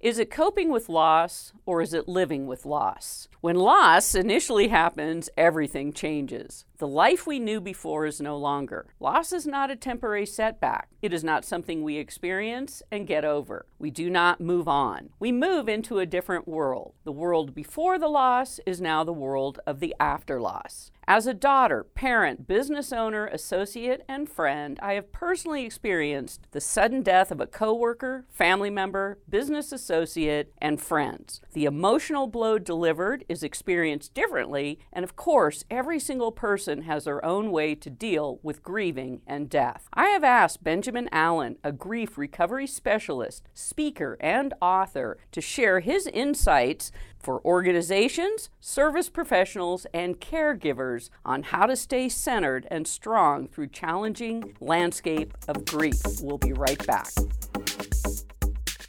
Is it coping with loss or is it living with loss? When loss initially happens, everything changes. The life we knew before is no longer. Loss is not a temporary setback. It is not something we experience and get over. We do not move on. We move into a different world. The world before the loss is now the world of the after loss. As a daughter, parent, business owner, associate, and friend, I have personally experienced the sudden death of a coworker, family member, business associate, and friends. The emotional blow delivered is experienced differently, and of course, every single person has their own way to deal with grieving and death. I have asked Benjamin Allen, a grief recovery specialist, speaker, and author, to share his insights for organizations, service professionals, and caregivers on how to stay centered and strong through challenging landscape of grief. We'll be right back.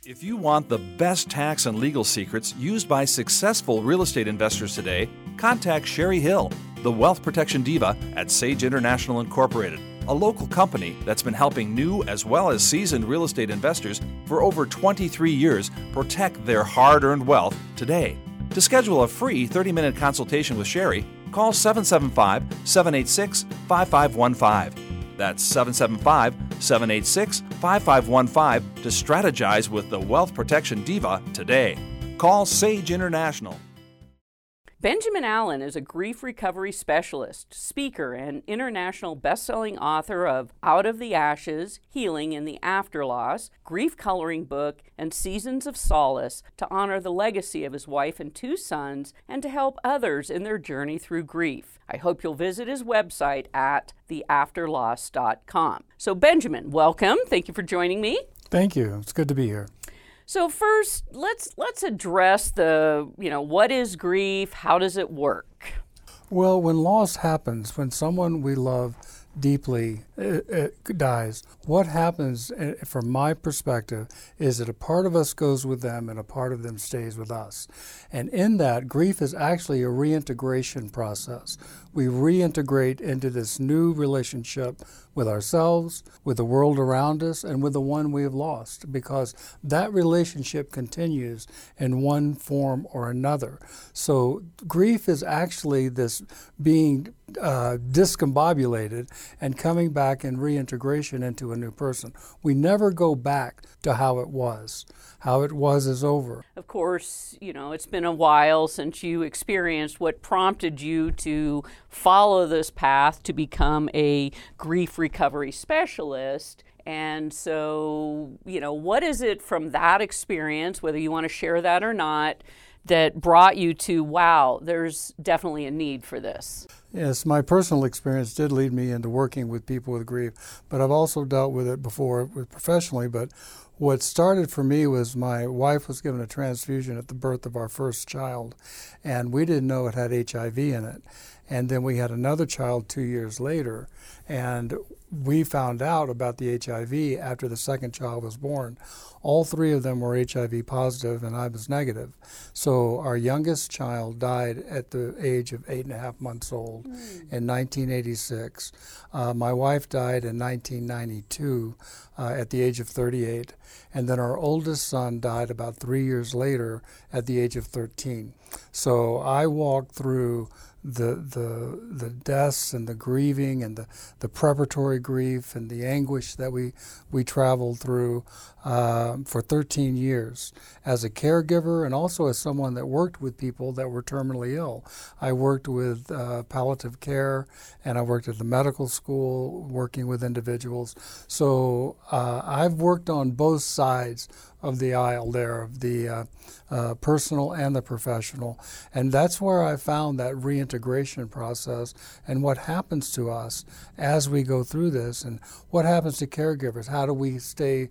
If you want the best tax and legal secrets used by successful real estate investors today, contact Sherry Hill, the wealth protection diva at Sage International Incorporated, a local company that's been helping new as well as seasoned real estate investors for over 23 years protect their hard earned wealth today. To schedule a free 30 minute consultation with Sherry, call 775 786 5515. That's 775 786 5515 to strategize with the Wealth Protection Diva today. Call Sage International. Benjamin Allen is a grief recovery specialist, speaker, and international best-selling author of Out of the Ashes: Healing in the Afterloss, grief coloring book, and Seasons of Solace to honor the legacy of his wife and two sons and to help others in their journey through grief. I hope you'll visit his website at theafterloss.com. So Benjamin, welcome. Thank you for joining me. Thank you. It's good to be here. So first, let's let's address the, you know, what is grief? How does it work? Well, when loss happens, when someone we love deeply it, uh, it uh, dies, what happens uh, from my perspective is that a part of us goes with them and a part of them stays with us. And in that, grief is actually a reintegration process. We reintegrate into this new relationship with ourselves, with the world around us, and with the one we have lost, because that relationship continues in one form or another. So, grief is actually this being uh, discombobulated and coming back in reintegration into a new person. We never go back to how it was. How it was is over. Of course, you know, it's been a while since you experienced what prompted you to follow this path to become a grief recovery specialist. And so, you know, what is it from that experience, whether you want to share that or not, that brought you to, wow, there's definitely a need for this? Yes, my personal experience did lead me into working with people with grief, but I've also dealt with it before professionally. But what started for me was my wife was given a transfusion at the birth of our first child, and we didn't know it had HIV in it. And then we had another child two years later, and we found out about the HIV after the second child was born. All three of them were HIV positive, and I was negative. So our youngest child died at the age of eight and a half months old mm. in 1986. Uh, my wife died in 1992 uh, at the age of 38. And then our oldest son died about three years later at the age of 13. So I walked through the the the deaths and the grieving and the, the preparatory grief and the anguish that we we traveled through uh, for 13 years as a caregiver and also as someone that worked with people that were terminally ill. I worked with uh, palliative care and I worked at the medical school working with individuals. So uh, I've worked on both sides of the aisle there, of the uh, uh, personal and the professional. And that's where I found that reintegration process and what happens to us as we go through this and what happens to caregivers. How do we stay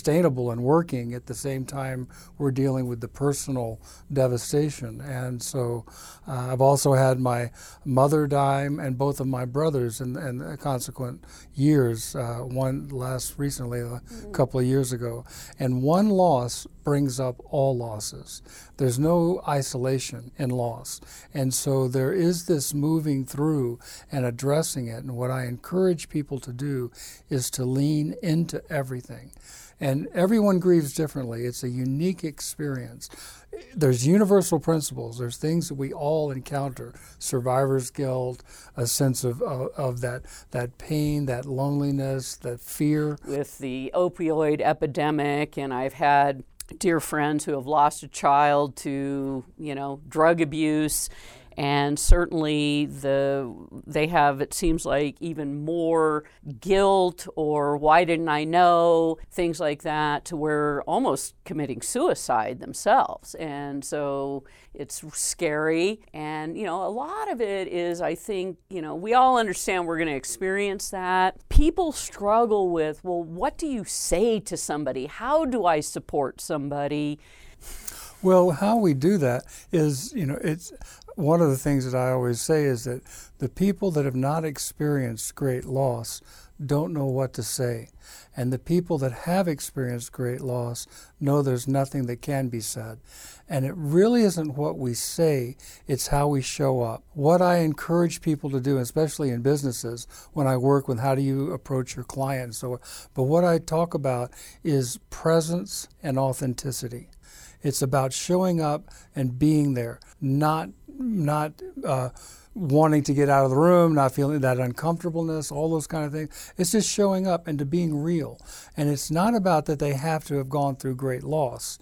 sustainable and working at the same time we're dealing with the personal devastation? And so uh, I've also had my mother die and both of my brothers in, in the consequent years, uh, one last recently, a mm-hmm. couple of years ago. And one one loss brings up all losses. There's no isolation in loss. And so there is this moving through and addressing it. And what I encourage people to do is to lean into everything. And everyone grieves differently. It's a unique experience. There's universal principles. There's things that we all encounter: survivor's guilt, a sense of, of, of that that pain, that loneliness, that fear. With the opioid epidemic, and I've had dear friends who have lost a child to, you know, drug abuse and certainly the they have it seems like even more guilt or why didn't I know? Things like that to where almost committing suicide themselves. And so it's scary. And you know a lot of it is I think you know we all understand we're going to experience that. People struggle with well what do you say to somebody? How do I support somebody? Well, how we do that is, you know, it's one of the things that I always say is that the people that have not experienced great loss don't know what to say. And the people that have experienced great loss know there's nothing that can be said. And it really isn't what we say, it's how we show up. What I encourage people to do, especially in businesses, when I work with how do you approach your clients. So, but what I talk about is presence and authenticity. It's about showing up and being there, not not uh, wanting to get out of the room, not feeling that uncomfortableness, all those kind of things. It's just showing up and to being real. And it's not about that they have to have gone through great loss.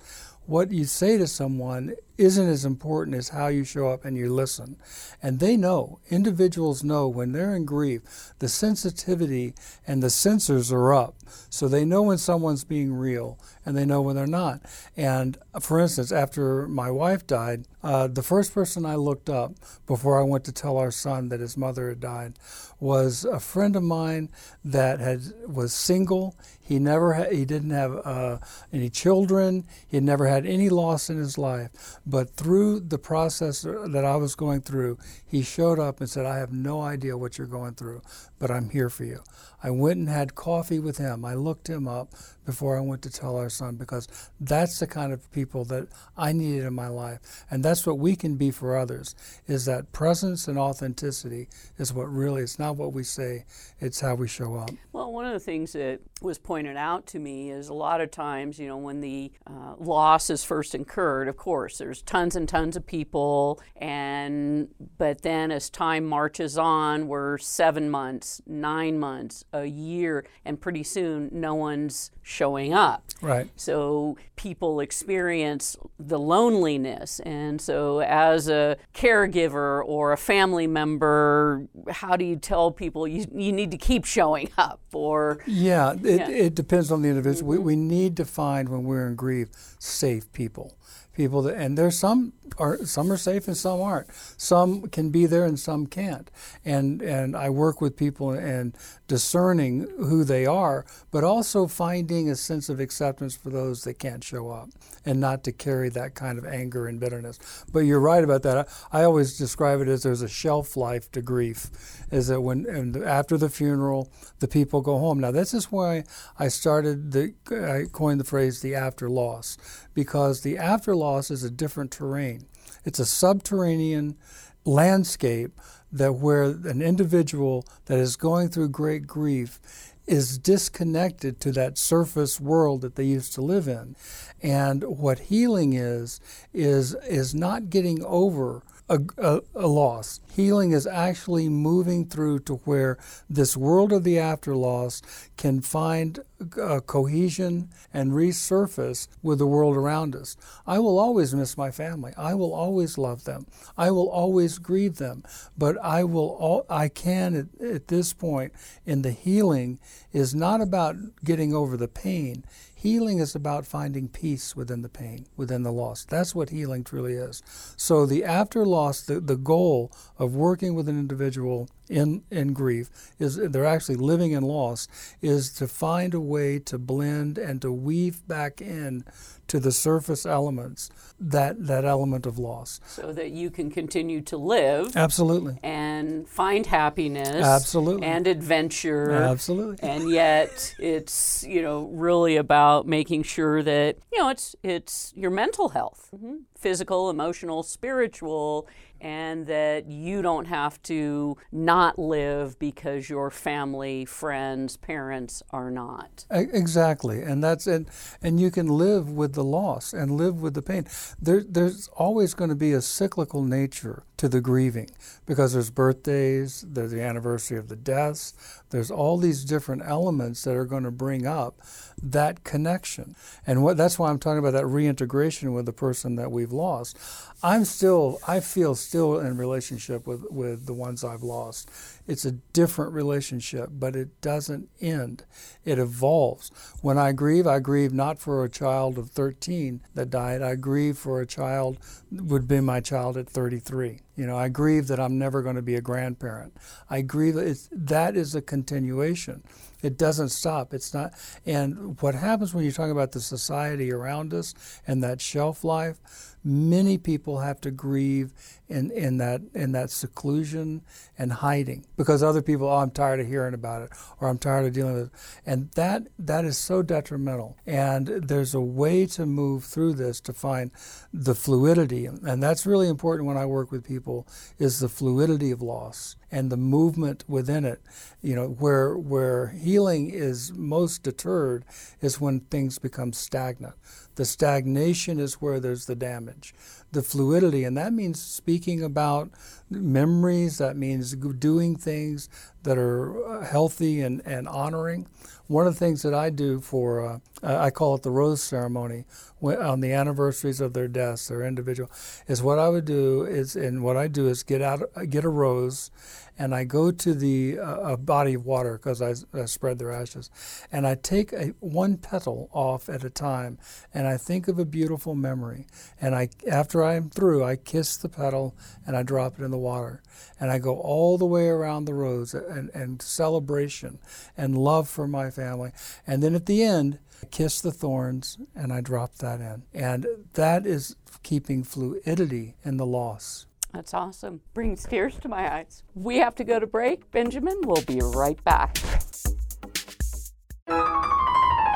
What you say to someone isn't as important as how you show up and you listen. And they know, individuals know when they're in grief, the sensitivity and the sensors are up. So they know when someone's being real and they know when they're not. And for instance, after my wife died, uh, the first person I looked up before I went to tell our son that his mother had died was a friend of mine that had was single. He never ha- he didn't have uh, any children. He had never had any loss in his life but through the process that I was going through, he showed up and said, I have no idea what you're going through, but I'm here for you. I went and had coffee with him. I looked him up before I went to tell our son because that's the kind of people that I needed in my life. And that's what we can be for others is that presence and authenticity is what really it's not what we say, it's how we show up. Well, one of the things that was pointed out to me is a lot of times, you know, when the uh, loss is first incurred, of course, there's tons and tons of people and but then as time marches on, we're 7 months, 9 months, a year, and pretty soon no one's showing up. Right. So people experience the loneliness. And so, as a caregiver or a family member, how do you tell people you, you need to keep showing up? Or yeah, it, yeah. it depends on the individual. Mm-hmm. We, we need to find when we're in grief safe people people that, and there's some are some are safe and some aren't. Some can be there and some can't. And and I work with people and discerning who they are, but also finding a sense of acceptance for those that can't show up and not to carry that kind of anger and bitterness. But you're right about that. I, I always describe it as there's a shelf life to grief, is that when and after the funeral, the people go home. Now this is why I started the I coined the phrase the after loss because the after loss is a different terrain. It's a subterranean landscape that where an individual that is going through great grief is disconnected to that surface world that they used to live in. And what healing is is is not getting over a, a, a, loss. Healing is actually moving through to where this world of the after loss can find uh, cohesion and resurface with the world around us. I will always miss my family. I will always love them. I will always grieve them. But I will. All, I can at, at this point in the healing is not about getting over the pain. Healing is about finding peace within the pain, within the loss. That's what healing truly is. So the after loss, the, the goal of working with an individual in, in grief is they're actually living in loss is to find a way to blend and to weave back in to the surface elements that that element of loss. So that you can continue to live absolutely. and find happiness absolutely. and adventure. Absolutely. And yet it's you know really about making sure that you know it's it's your mental health. Mm-hmm. Physical emotional spiritual and that you don't have to not live because your family, friends, parents are not. Exactly, and that's and and you can live with the loss and live with the pain. There, there's always going to be a cyclical nature to the grieving because there's birthdays, there's the anniversary of the deaths, there's all these different elements that are going to bring up that connection. And what that's why I'm talking about that reintegration with the person that we've lost. I'm still I feel still in relationship with with the ones I've lost. It's a different relationship, but it doesn't end. It evolves. When I grieve, I grieve not for a child of 13 that died. I grieve for a child would be my child at 33. You know, I grieve that I'm never going to be a grandparent. I grieve it's, that is a continuation. It doesn't stop. It's not. And what happens when you talk about the society around us and that shelf life, many people have to grieve in, in that in that seclusion and hiding because other people, oh, I'm tired of hearing about it or I'm tired of dealing with it. And that that is so detrimental. And there's a way to move through this to find the fluidity. And that's really important when I work with people is the fluidity of loss and the movement within it. You know, where where healing is most deterred is when things become stagnant. The stagnation is where there's the damage. The fluidity, and that means speaking about memories, that means doing things that are uh, healthy and, and honoring. One of the things that I do for, uh, I call it the rose ceremony, on the anniversaries of their deaths, their individual, is what I would do is, and what I do is get out, get a rose, and I go to the uh, body of water because I, I, spread their ashes, and I take a, one petal off at a time, and I think of a beautiful memory, and I after I'm through, I kiss the petal and I drop it in the water, and I go all the way around the rose and, and celebration and love for my family, and then at the end. I kiss the thorns and I drop that in. And that is keeping fluidity in the loss. That's awesome. Brings tears to my eyes. We have to go to break. Benjamin, we'll be right back.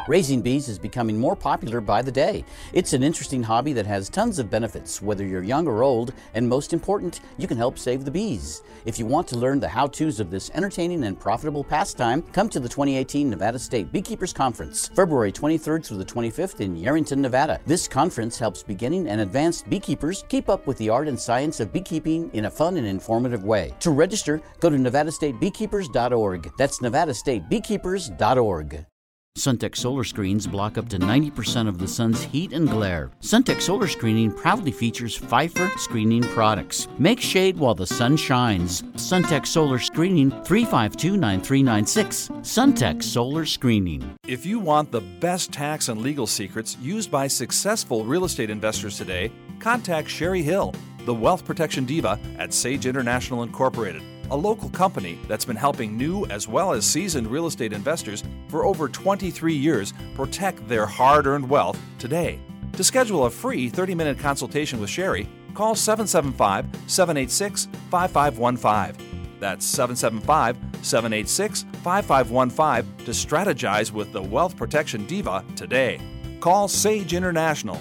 Raising bees is becoming more popular by the day. It's an interesting hobby that has tons of benefits, whether you're young or old, and most important, you can help save the bees. If you want to learn the how to's of this entertaining and profitable pastime, come to the 2018 Nevada State Beekeepers Conference, February 23rd through the 25th in Yerington, Nevada. This conference helps beginning and advanced beekeepers keep up with the art and science of beekeeping in a fun and informative way. To register, go to nevadastatebeekeepers.org. That's nevadastatebeekeepers.org. Suntech solar screens block up to 90% of the sun's heat and glare. Suntech solar screening proudly features Phifer screening products. Make shade while the sun shines. Suntech solar screening 352 9396. Suntech solar screening. If you want the best tax and legal secrets used by successful real estate investors today, contact Sherry Hill, the wealth protection diva at Sage International Incorporated a local company that's been helping new as well as seasoned real estate investors for over 23 years protect their hard earned wealth today. To schedule a free 30 minute consultation with Sherry, call 775 786 5515. That's 775 786 5515 to strategize with the Wealth Protection Diva today. Call Sage International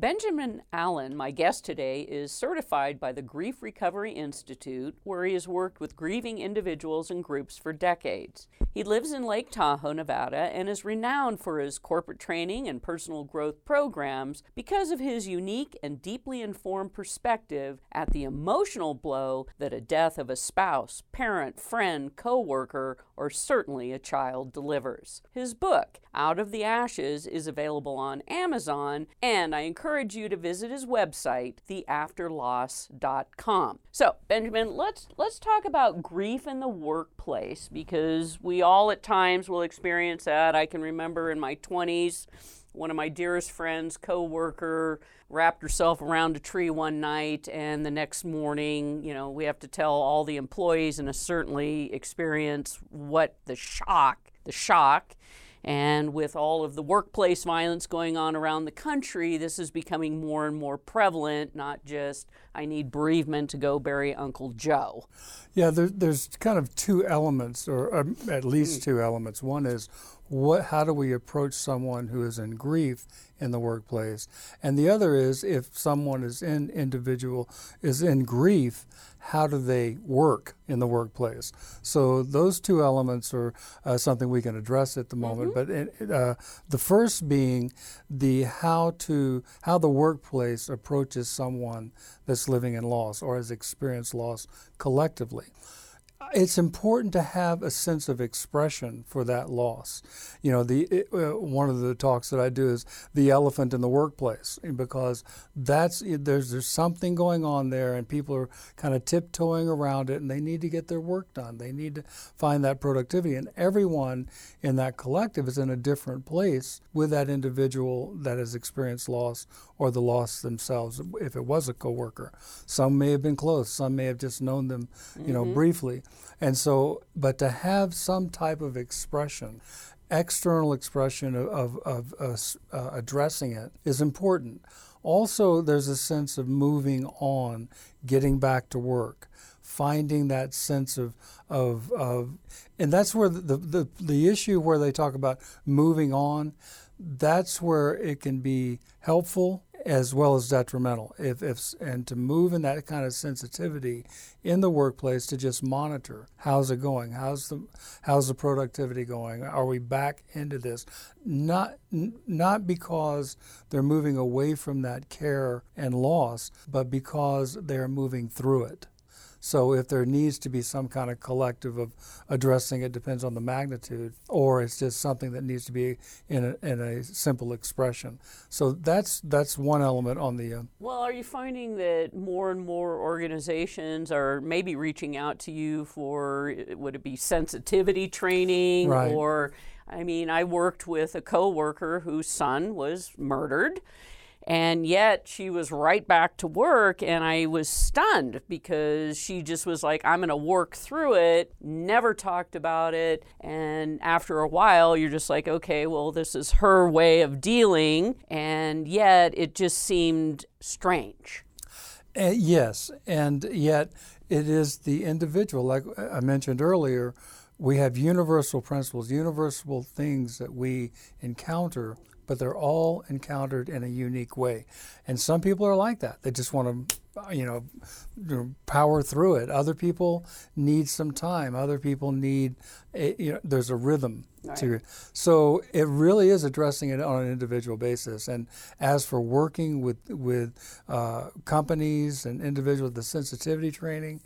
Benjamin Allen, my guest today, is certified by the Grief Recovery Institute, where he has worked with grieving individuals and groups for decades. He lives in Lake Tahoe, Nevada, and is renowned for his corporate training and personal growth programs because of his unique and deeply informed perspective at the emotional blow that a death of a spouse, parent, friend, co worker, or certainly a child delivers. His book, Out of the Ashes, is available on Amazon, and I encourage encourage you to visit his website, theafterloss.com. So, Benjamin, let's let's talk about grief in the workplace because we all at times will experience that. I can remember in my 20s, one of my dearest friends, co-worker, wrapped herself around a tree one night and the next morning, you know, we have to tell all the employees and certainly experience what the shock, the shock and with all of the workplace violence going on around the country, this is becoming more and more prevalent, not just I need bereavement to go bury Uncle Joe. Yeah, there, there's kind of two elements, or um, at least two elements. One is what, how do we approach someone who is in grief in the workplace? And the other is if someone is in individual is in grief, how do they work in the workplace? So those two elements are uh, something we can address at the moment. Mm-hmm. But it, uh, the first being the how to how the workplace approaches someone that's living in loss or has experienced loss collectively it's important to have a sense of expression for that loss. You know, the it, uh, one of the talks that I do is the elephant in the workplace because that's there's there's something going on there and people are kind of tiptoeing around it and they need to get their work done. They need to find that productivity and everyone in that collective is in a different place with that individual that has experienced loss or the loss themselves if it was a coworker. Some may have been close, some may have just known them, you know, mm-hmm. briefly. And so, but to have some type of expression, external expression of, of, of uh, uh, addressing it is important. Also, there's a sense of moving on, getting back to work, finding that sense of, of, of and that's where the, the, the issue where they talk about moving on, that's where it can be helpful as well as detrimental. If, if and to move in that kind of sensitivity in the workplace to just monitor how's it going, how's the how's the productivity going, are we back into this? Not not because they're moving away from that care and loss, but because they're moving through it. So if there needs to be some kind of collective of addressing it, depends on the magnitude, or it's just something that needs to be in a, in a simple expression. So that's that's one element on the. Uh, well, are you finding that more and more organizations are maybe reaching out to you for would it be sensitivity training right. or? I mean, I worked with a coworker whose son was murdered and yet she was right back to work, and I was stunned because she just was like, I'm going to work through it, never talked about it. And after a while, you're just like, okay, well, this is her way of dealing. And yet it just seemed strange. Uh, yes, and yet it is the individual, like I mentioned earlier. We have universal principles, universal things that we encounter but they're all encountered in a unique way. And some people are like that. They just want to, you know, power through it. Other people need some time. Other people need, a, you know, there's a rhythm right. to it. So it really is addressing it on an individual basis. And as for working with with uh, companies and individuals, the sensitivity training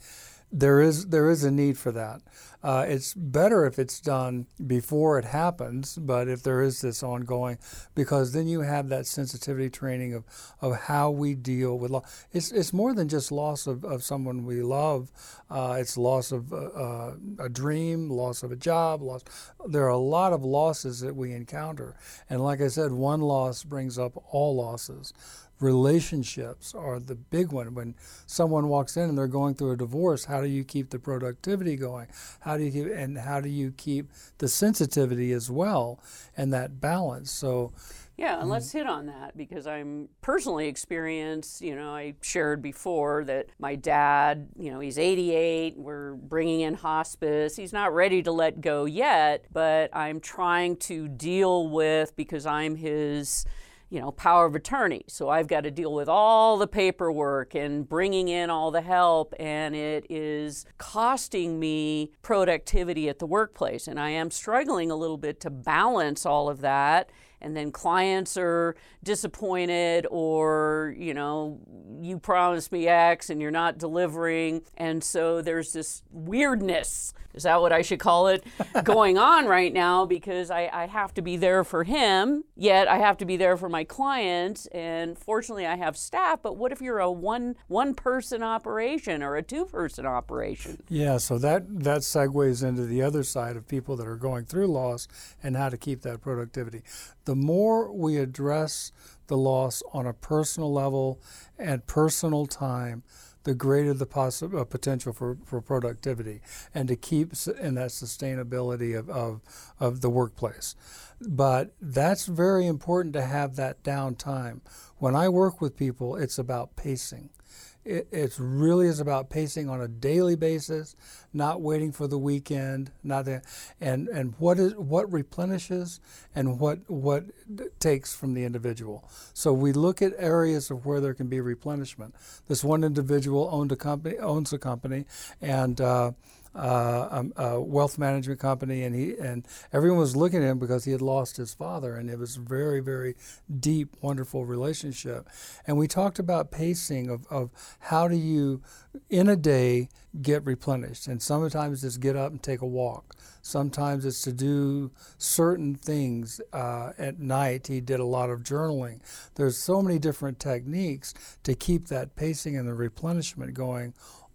there is there is a need for that. Uh, it's better if it's done before it happens, but if there is this ongoing, because then you have that sensitivity training of, of how we deal with loss. It's, it's more than just loss of, of someone we love. Uh, it's loss of uh, uh, a dream, loss of a job, loss. There are a lot of losses that we encounter, and like I said, one loss brings up all losses relationships are the big one. When someone walks in and they're going through a divorce, how do you keep the productivity going? How do you keep, and how do you keep the sensitivity as well and that balance? So. Yeah, and mm-hmm. let's hit on that because I'm personally experienced. You know, I shared before that my dad, you know, he's 88. We're bringing in hospice. He's not ready to let go yet, but I'm trying to deal with because I'm his you know, power of attorney. So I've got to deal with all the paperwork and bringing in all the help, and it is costing me productivity at the workplace. And I am struggling a little bit to balance all of that and then clients are disappointed or you know you promised me x and you're not delivering. And so there's this weirdness is that what i should call it going on right now because I, I have to be there for him yet i have to be there for my clients. And fortunately i have staff but what if you're a one one person operation or a two person operation? Yeah so that that segues into the other side of people that are going through loss and how to keep that productivity. The more we address the loss on a personal level and personal time, the greater the uh, potential for, for productivity and to keep in that sustainability of, of, of the workplace. But that's very important to have that downtime. When I work with people, it's about pacing. It really is about pacing on a daily basis, not waiting for the weekend, not the, and and what is what replenishes and what what takes from the individual. So we look at areas of where there can be replenishment. This one individual owned a company owns a company and. Uh, uh, um, a wealth management company, and he and everyone was looking at him because he had lost his father, and it was very, very deep, wonderful relationship. And we talked about pacing of, of how do you, in a day, get replenished, and sometimes it's get up and take a walk. Sometimes it's to do certain things uh, at night. He did a lot of journaling. There's so many different techniques to keep that pacing and the replenishment going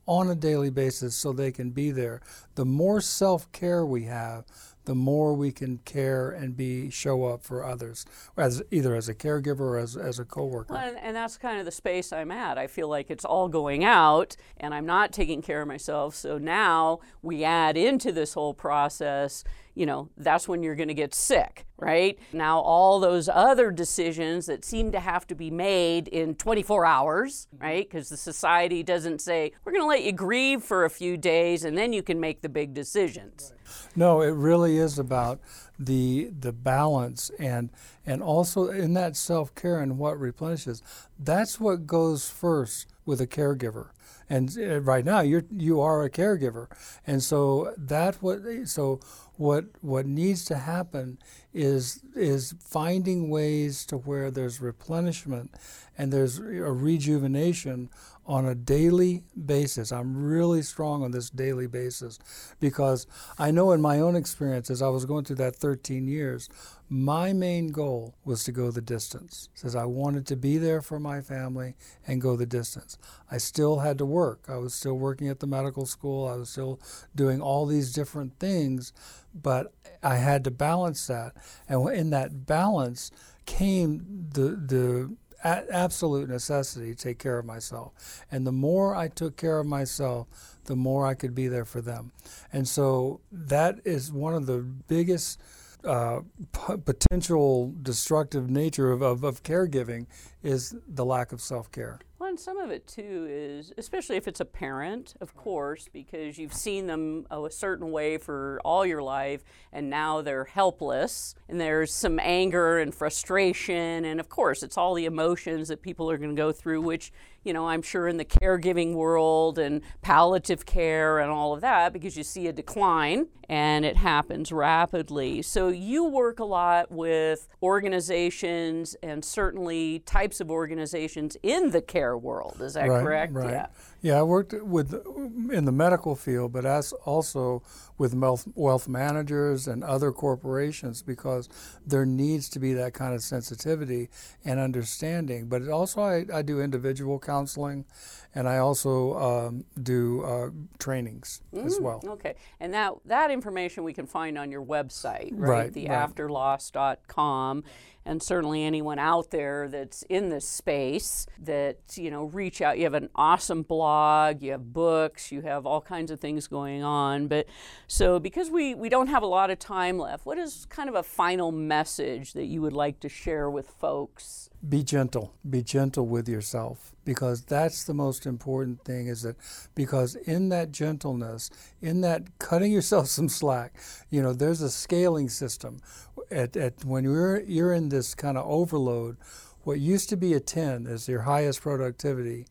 on a daily basis so they can be there. The more self care we have, the more we can care and be show up for others, as either as a caregiver or as, as a coworker. Well, and, and that's kind of the space I'm at. I feel like it's all going out, and I'm not taking care of myself. So now we add into this whole process you know, that's when you're going to get sick, right? Now, all those other decisions that seem to have to be made in 24 hours, right? Because the society doesn't say, we're going to let you grieve for a few days and then you can make the big decisions. No, it really is about the the balance and and also in that self-care and what replenishes. That's what goes first with a caregiver and uh, right now you're you are a caregiver and so that what so what what needs to happen is is finding ways to where there's replenishment and there's a rejuvenation on a daily basis. I'm really strong on this daily basis because I know in my own experience as I was going through that 13 years, my main goal was to go the distance. Says I wanted to be there for my family and go the distance. I still had to work. I was still working at the medical school. I was still doing all these different things, but I had to balance that. And in that balance came the the absolute necessity to take care of myself. And the more I took care of myself, the more I could be there for them. And so that is one of the biggest uh, p- potential destructive nature of, of, of caregiving is the lack of self care. Well, and some of it too is, especially if it's a parent, of course, because you've seen them oh, a certain way for all your life, and now they're helpless, and there's some anger and frustration, and of course, it's all the emotions that people are going to go through, which you know, I'm sure in the caregiving world and palliative care and all of that because you see a decline and it happens rapidly. So you work a lot with organizations and certainly types of organizations in the care world. Is that right, correct? Right. Yeah. Yeah, I worked with in the medical field, but as also with wealth wealth managers and other corporations because there needs to be that kind of sensitivity and understanding. But also, I, I do individual counseling, and I also um, do uh, trainings mm, as well. Okay, and that that information we can find on your website, right? right theafterloss.com and certainly anyone out there that's in this space that you know reach out. You have an awesome blog you have books you have all kinds of things going on. But so because we we don't have a lot of time left what is kind of a final message that you would like to share with folks be gentle. Be gentle with yourself. Because that's the most important thing is that because in that gentleness in that cutting yourself some slack you know there's a scaling system. At, at when you're you're in this kind of overload what used to be a 10 is your highest productivity.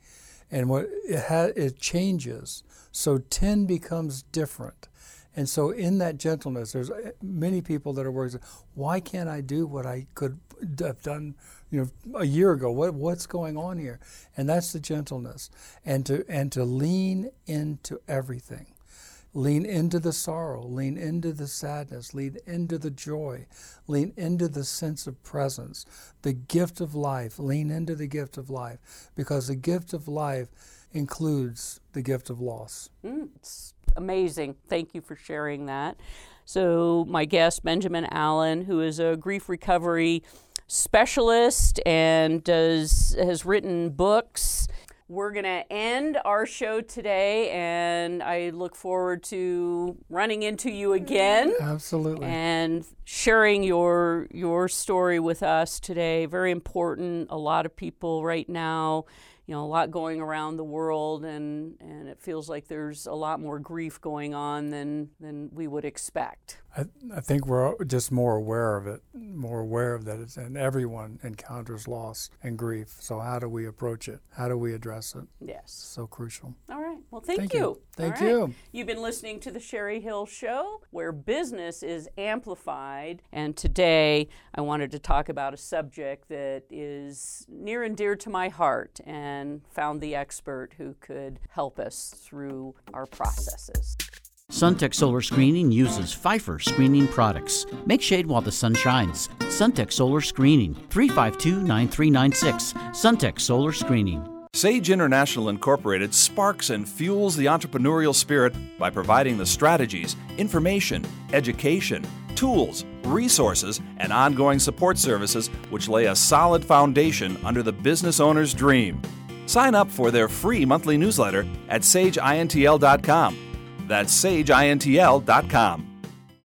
And what it ha- it changes. So 10 becomes different. And so, in that gentleness, there's uh, many people that are worried. Why can't I do what I could have done, you know, a year ago? What what's going on here? And that's the gentleness, and to and to lean into everything, lean into the sorrow, lean into the sadness, lean into the joy, lean into the sense of presence, the gift of life. Lean into the gift of life, because the gift of life includes the gift of loss. Mm, amazing. Thank you for sharing that. So, my guest, Benjamin Allen, who is a grief recovery specialist and does has written books. We're going to end our show today, and I look forward to running into you again. Absolutely. And sharing your your story with us today. Very important. A lot of people right now you know a lot going around the world, and and it feels like there's a lot more grief going on than than we would expect. I, I think we're just more aware of it, more aware of that, it's, and everyone encounters loss and grief. So how do we approach it? How do we address it? Yes. So crucial. All right. Well, thank, Thank you. you. Thank right. you. You've been listening to the Sherry Hill Show, where business is amplified. And today I wanted to talk about a subject that is near and dear to my heart and found the expert who could help us through our processes. Suntech Solar Screening uses Phifer screening products. Make shade while the sun shines. Suntech Solar Screening, 352 9396. Suntech Solar Screening. Sage International Incorporated sparks and fuels the entrepreneurial spirit by providing the strategies, information, education, tools, resources, and ongoing support services which lay a solid foundation under the business owner's dream. Sign up for their free monthly newsletter at sageintl.com. That's sageintl.com.